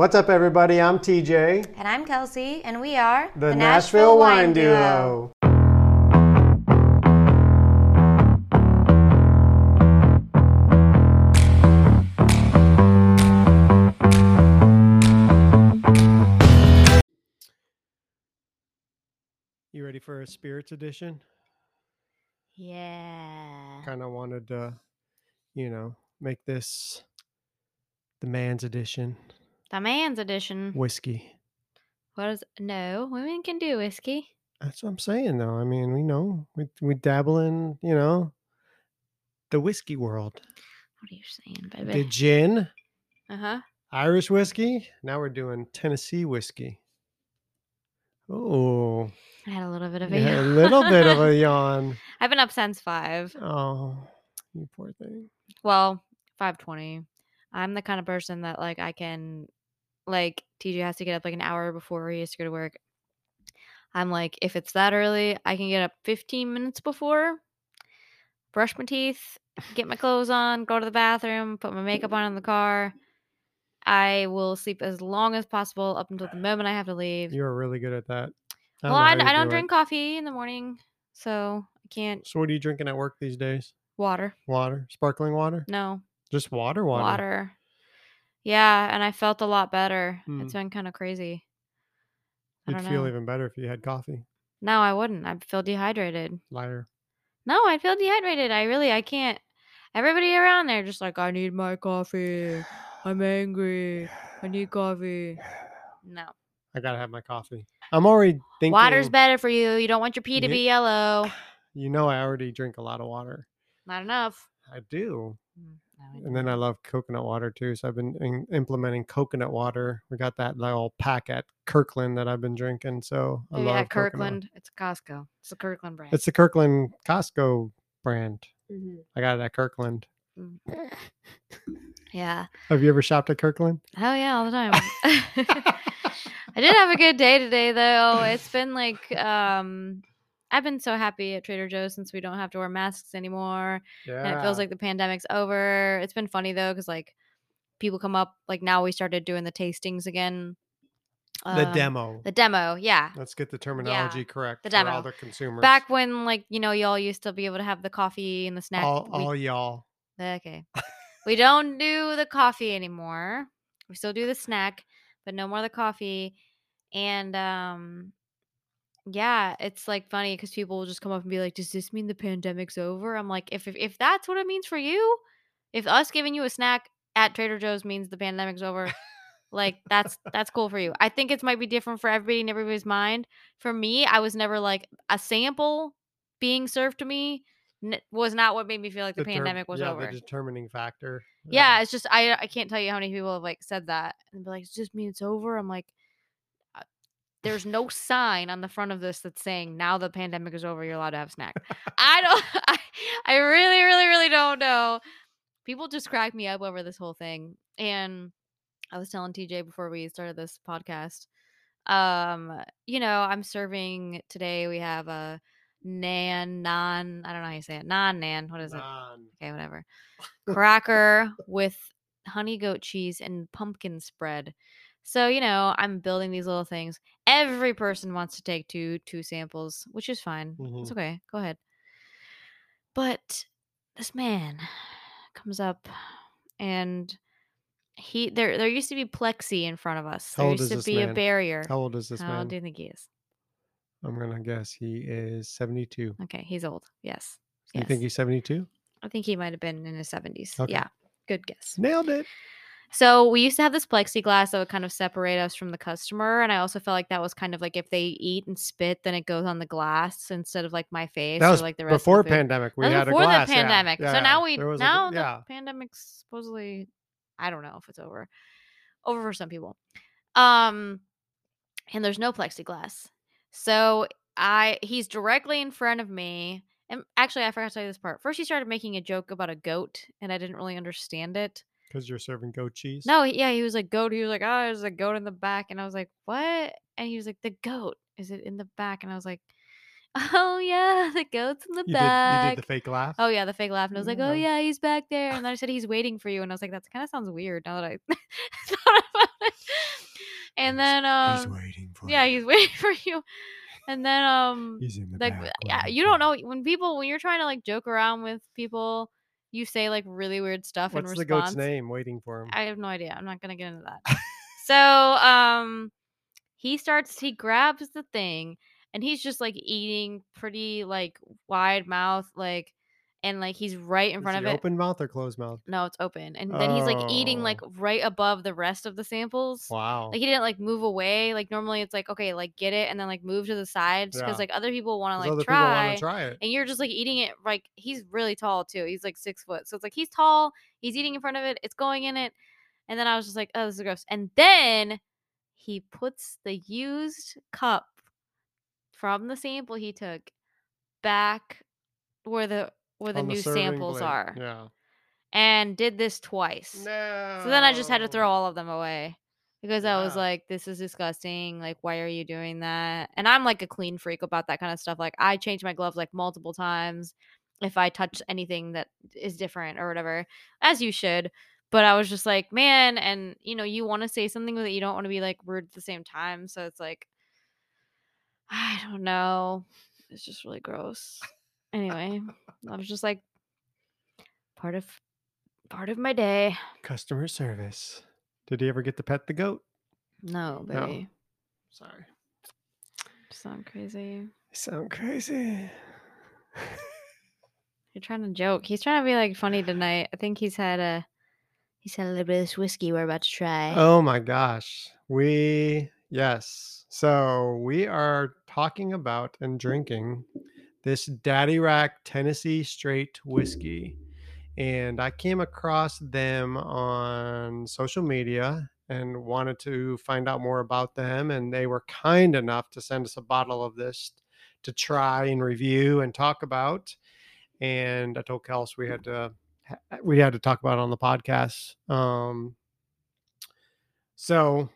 What's up, everybody? I'm TJ, And I'm Kelsey, and we are the, Nashville, Wine Duo. You ready for a spirits edition? Yeah. Kind of wanted to, you know, make this the man's edition The man's edition. whiskey. What is no? Women can do whiskey. That's what I'm saying, though. I mean, we know we we dabble in, you know, the whiskey world. What are you saying, baby? The gin, Uh huh. Irish whiskey. Now we're doing Tennessee whiskey. Oh, I had a little bit of a, had a little bit of a yawn. I've been up since five. Oh, you poor thing. Well, five twenty. I'm the kind of person that like I can, like TJ has to get up like an hour before he has to go to work. I'm like, if it's that early, I can get up 15 minutes before, brush my teeth, get my clothes on, go to the bathroom, put my makeup on in the car. I will sleep as long as possible up until the moment I have to leave. You are really good at that. well, I, I don't do it. drink coffee in the morning, so I can't. So, what are you drinking at work these days? Water. Water, sparkling water, No, just water, water. water. Yeah, and I felt a lot better. Hmm. It's been kind of crazy. I You'd feel know. even better if you had coffee. No, I wouldn't. I'd feel dehydrated. Liar. No, I'd feel dehydrated. I really, I can't. Everybody around there just like, I need my coffee. I'm angry. I need coffee. No. I gotta have my coffee. I'm already thinking. Water's better for you. You don't want your pee to be yellow. You know, I already drink a lot of water. Not enough. I do. Mm, I And then I love coconut water too. So I've been in, implementing coconut water. We got that little pack at Kirkland that I've been drinking. So I Maybe love at coconut. Kirkland. It's Costco. It's the Kirkland brand. It's the Kirkland Costco brand. Mhm. I got it at Kirkland. Yeah. Have you ever shopped at Kirkland? Oh yeah, all the time. I did have a good day today though. It's been like um I've been so happy at Trader Joe's since we don't have to wear masks anymore Yeah. and it feels like the pandemic's over. It's been funny though cuz like people come up like now we started doing the tastings again. the Um, demo. The demo, yeah. Let's get the terminology correct the for all demo. the consumers. Back when like, you know, y'all used to be able to have the coffee and the snack. all, we- all y'all. Okay. we don't do the coffee anymore. We still do the snack, but no more the coffee. And um yeah, it's like funny because people will just come up and be like, "Does this mean the pandemic's over?" I'm like, if, if if that's what it means for you, if us giving you a snack at Trader Joe's means the pandemic's over, like that's that's cool for you. I think it might be different for everybody in everybody's mind. For me, I was never like a sample being served to me n- was not what made me feel like the, term- pandemic was yeah, over. the determining factor. Yeah, it's just I I can't tell you how many people have like said that and be like, "Does this mean it's over?" I'm like, "There's no sign on the front of this that's saying now the pandemic is over. You're allowed to have snack." I don't. I, I really, really, really don't know. People just crack me up over this whole thing, and I was telling TJ before we started this podcast. Um, you know, I'm serving today. We have a nan non. I don't know how you say it. Non nan. What is it? Non. okay, whatever. Cracker with honey goat cheese and pumpkin spread. So, you know, I'm building these little things. Every person wants to take two two samples, which is fine. It's Mhm. okay. Go ahead. But this man comes up and he there there used to be plexi in front of us. How There used to be a barrier. How old is this How man? How old do you think he is? I'm gonna guess he is 72. Okay, he's old. Yes. You Yes. think he's 72? I think he might have been in his 70s. Okay. Yeah. Good guess. Nailed it. So we used to have this plexiglass that would kind of separate us from the customer, and I also felt like that was kind of like if they eat and spit, then it goes on the glass instead of like my face That or like the rest before of the food. pandemic. We had before a glass. Before the pandemic. yeah, so now we was a now the yeah. pandemic's supposedly I don't know if it's over. Over for some people. Um and there's no plexiglass. So I he's directly in front of me. And actually I forgot to tell you this part. First he started making a joke about a goat and I didn't really understand it. Because you're serving goat cheese. No, yeah, he was like goat. He was like, oh, there's a goat in the back, and I was like, what? And he was like, the goat is it in the back? And I was like, oh yeah, the goat's in the you back. did. You did the fake laugh. Oh yeah, the fake laugh, and I was like, "Oh Yeah. yeah, he's back there." And then I said, "He's waiting for you," and I was like, "That kind of sounds weird." Now that I thought about it, And then he's um waiting for yeah, you. he's waiting for you. And then um He's in the like back. yeah, you don't know when people when you're trying to like joke around with people, you say like really weird stuff What's in the response. goat's name? Waiting for him. I have no idea. I'm not gonna get into that. so um he starts he grabs the thing and he's just like eating pretty like wide mouth like and like he's right in Is front of it. open mouth or closed mouth? No, it's open. And then he's like eating like Oh. right above the rest of the samples. Wow. Like he didn't like move away. Like normally it's like okay, like get it and then like move to the side because Yeah. like other people want to 'Cause like other try, people want to try it. and you're just like eating it like he's really tall too. He's like six foot, so it's like he's tall. He's eating in front of it. It's going in it, and then I was just like, oh, this is gross. And then he puts the used cup from the sample he took back where the where the On new samples plate. are, Yeah. and did this twice. No. So then I just had to throw all of them away because I was like, this is disgusting. Like, why are you doing that? And I'm like a clean freak about that kind of stuff. Like, I change my gloves like multiple times if I touch anything that is different or whatever, as you should. But I was just like, man, and you know, you want to say something that you don't want to be like rude at the same time. So it's like, I don't know. It's just really gross. Anyway, I was just like, part of part of my day. Customer service. Did he ever get to pet the goat? No, No. baby. Sorry. Sound crazy. Sound crazy. You're trying to joke. He's trying to be like funny tonight. I think he's had a he's had a little bit of this whiskey we're about to try. Oh my gosh. We, yes. So we are talking about and mm. drinking this Daddy Rack Tennessee Straight Whiskey. And I came across them on social media and wanted to find out more about them. And they were kind enough to send us a bottle of this to try and review and talk about. And I told Kels we had to we had to talk about it on the podcast. Um, so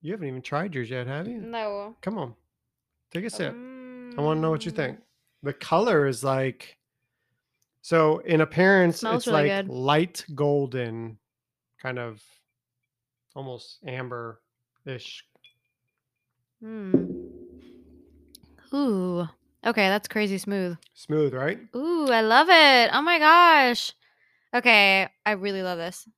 you haven't even tried yours yet, have you? No. Come on, take a sip. Mm, I want to know what you think. The color is like so in appearance, Smells it's really like good. light golden, kind of almost amber ish. Hmm. Ooh. Okay, that's crazy smooth. Smooth, right? Ooh, I love it. Oh my gosh. Okay, I really love this.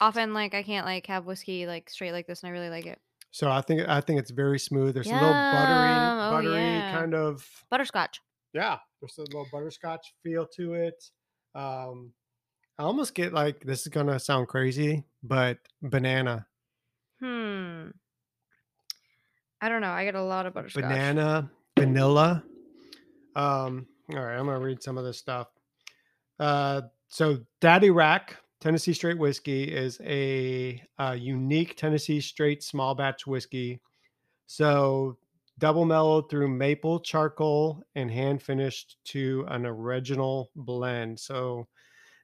Often, like, I can't like have whiskey like straight like this, and I really like it. So I think I think it's very smooth. There's a little buttery, Yum. Oh, buttery yeah. kind of Butterscotch. yeah. There's a little butterscotch feel to it. Um, I almost get like this is gonna sound crazy, but banana, Hmm. I don't know. I get a lot of butterscotch. banana, vanilla. Um, all right, I'm gonna read some of this stuff. Uh, so Daddy Rack Tennessee Straight Whiskey is a, uh unique Tennessee Straight small batch whiskey. So double mellowed through maple charcoal and hand finished to an original blend. So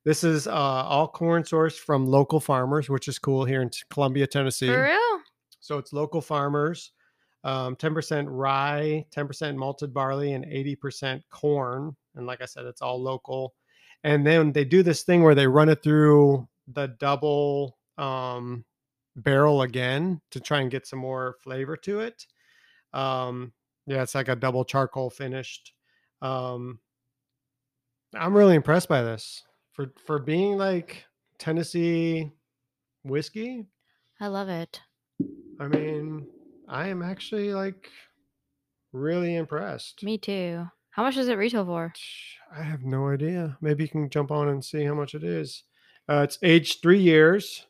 this is uh, all corn sourced from local farmers, which is cool here in Columbia, Tennessee. For real? So it's local farmers, um, 10% rye, 10% malted barley, and 80% corn. And like I said, it's all local. And then they do this thing where they run it through the double um, barrel again to try and get some more flavor to it. Um, yeah, it's like a double charcoal finished. Um, I'm really impressed by this for for being like Tennessee whiskey. I love it. I mean, I am actually like really impressed. Me too. How much does it retail for? I have no idea. Maybe you can jump on and see how much it is. Uh, it's aged three years,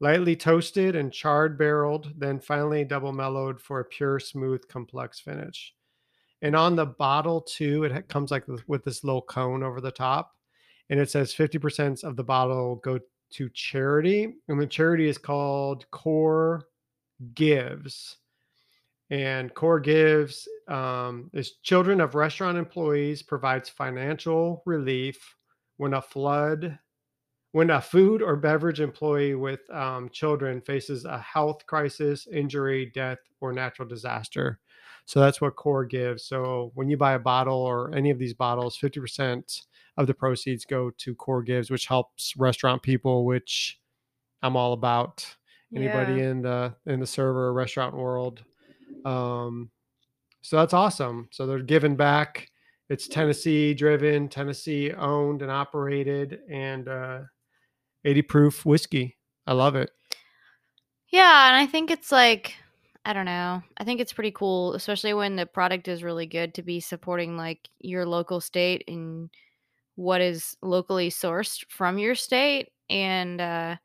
lightly toasted and charred barreled, then finally double mellowed for a pure, smooth, complex finish. And on the bottle too, it comes like with, with this little cone over the top, and it says 50% of the bottle go to charity, and the charity is called Core Gives. And Core Gives um, is children of restaurant employees provides financial relief when a flood, when a food or beverage employee with um, children faces a health crisis, injury, death, or natural disaster. So that's what Core gives. So when you buy a bottle or any of these bottles, 50% of the proceeds go to Core Gives, which helps restaurant people, which I'm all about. anybody Yeah. in the in the server or restaurant world. Um, so that's awesome. So they're giving back. It's Tennessee driven, Tennessee owned and operated, and uh, 80 proof whiskey. I love it. Yeah, and I think it's like I don't know. I think it's pretty cool, especially when the product is really good to be supporting like your local state and what is locally sourced from your state. And uh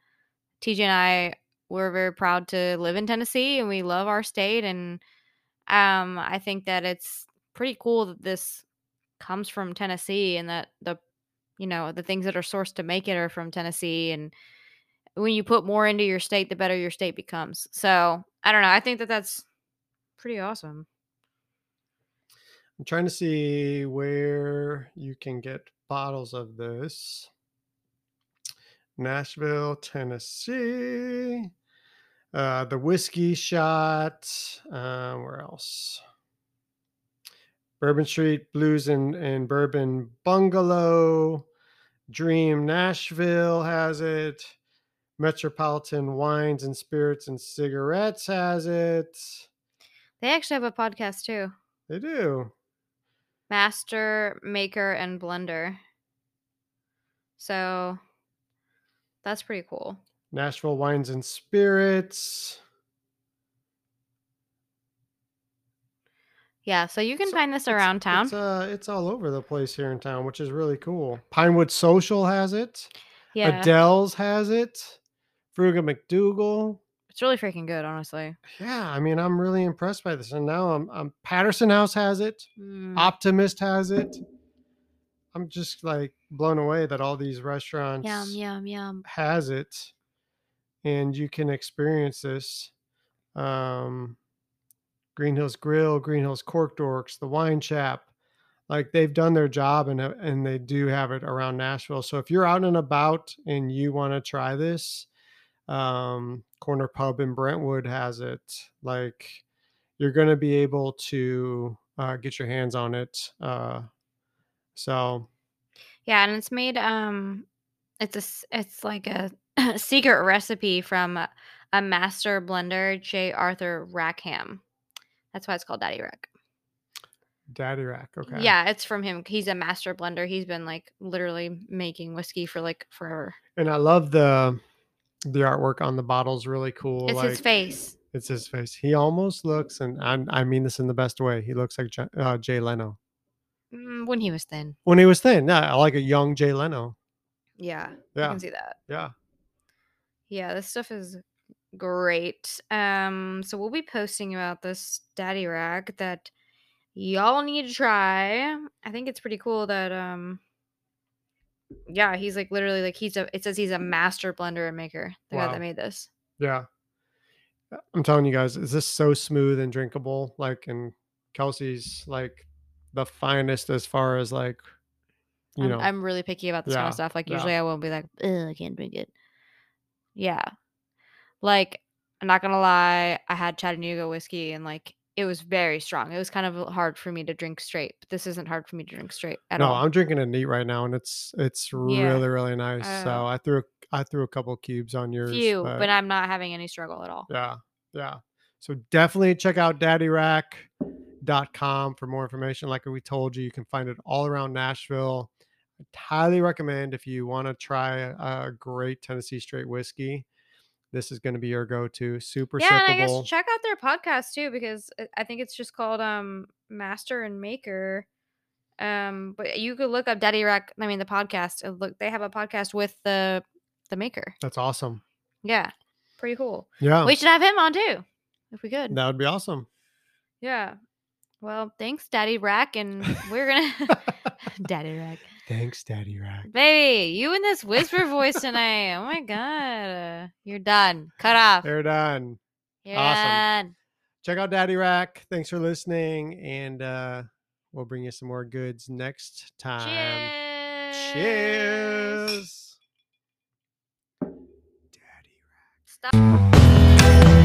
TJ and I we're very proud to live in Tennessee and we love our state and um I think that it's pretty cool that this comes from Tennessee and that the you know, the things that are sourced to make it are from Tennessee and when you put more into your state, the better your state becomes. So I don't know. I think that that's pretty awesome. I'm trying to see where you can get bottles of this. Nashville, Tennessee. Uh, the whiskey shot. Uh, where else? Bourbon Street Blues and, and Bourbon Bungalow. Dream Nashville has it. Metropolitan Wines and Spirits and Cigarettes has it. They actually have a podcast too. They do. Master, Maker, and Blender. So that's pretty cool. Nashville Wines and Spirits. Yeah, so you can So find this It's- around town. It's, uh, it's all over the place here in town, which is really cool. Pinewood Social has it. yeah, Adele's has it. Frugal MacDoogal. it's really freaking good, honestly. Yeah, I mean, I'm really impressed by this. And now I'm, I'm Patterson House has it. Mm, Optimist has it. I'm just like blown away that all these restaurants yum yum yum. has it, and you can experience this. Um, Green Hills Grill, Green Hills Cork Dorks, the Wine Chap, like they've done their job and uh, and they do have it around Nashville. So if you're out and about and you want to try this, um, Corner Pub in Brentwood has it. Like you're going to be able to uh, get your hands on it. Uh, so Yeah, and it's made um it's a it's like a secret recipe from a, master blender, J. Arthur Rackham. That's why it's called Daddy Rack. Daddy Rack, okay, Yeah, it's from him. He's a master blender. He's been like literally making whiskey for like forever. and I love the the artwork on the bottles. Really cool. It's his face. It's his face. He almost looks, and I, I mean this in the best way. He looks like J- uh, Jay Leno Mm, when he was thin. when he was thin. Yeah, I like a young Jay Leno. Yeah, yeah, I can see that. yeah. Yeah, this stuff is great. Um, so we'll be posting about this daddy rack that y'all need to try. I think it's pretty cool that um yeah, he's like literally like he's a it says he's a master blender and maker. The guy that made this. Yeah. Uh, I'm telling you guys, is this so smooth and drinkable? Like, and Kelsey's like the finest as far as like, you I'm, know, I'm really picky about this kind of stuff. Like yeah. usually I won't be like, I can't drink it. Yeah. Like, I'm not gonna lie, I had Chattanooga whiskey and like it was very strong. It was kind of hard for me to drink straight, but this isn't hard for me to drink straight at no, all. I'm drinking it neat right now, and it's it's really really nice. Uh, so Oh. I threw I threw a couple cubes on yours. Few, but I'm not having any struggle at all. yeah, yeah. So definitely check out daddyrack.com for more information. Like we told you, you can find it all around Nashville. I highly recommend if you want to try a, a great Tennessee straight whiskey. This is going to be your go-to. Super yeah, and I guess check out their podcast too because I- think it's just called um Master and Maker. Um, but you could look up Daddy Rack. I mean, the podcast. Look, they have a podcast with the the maker. That's awesome. Yeah, pretty cool. Yeah, We should have him on too, if we could. that would be awesome. Yeah. Well, thanks, Daddy Rack, and we're gonna Daddy Rack, Thanks, Daddy Rack. baby. You and this whisper voice tonight. Oh my god, you're done. Cut off. They're done. You're awesome. done. Check out Daddy Rack. Thanks for listening, and uh, we'll bring you some more goods next time. Cheers. Cheers. Daddy Stop.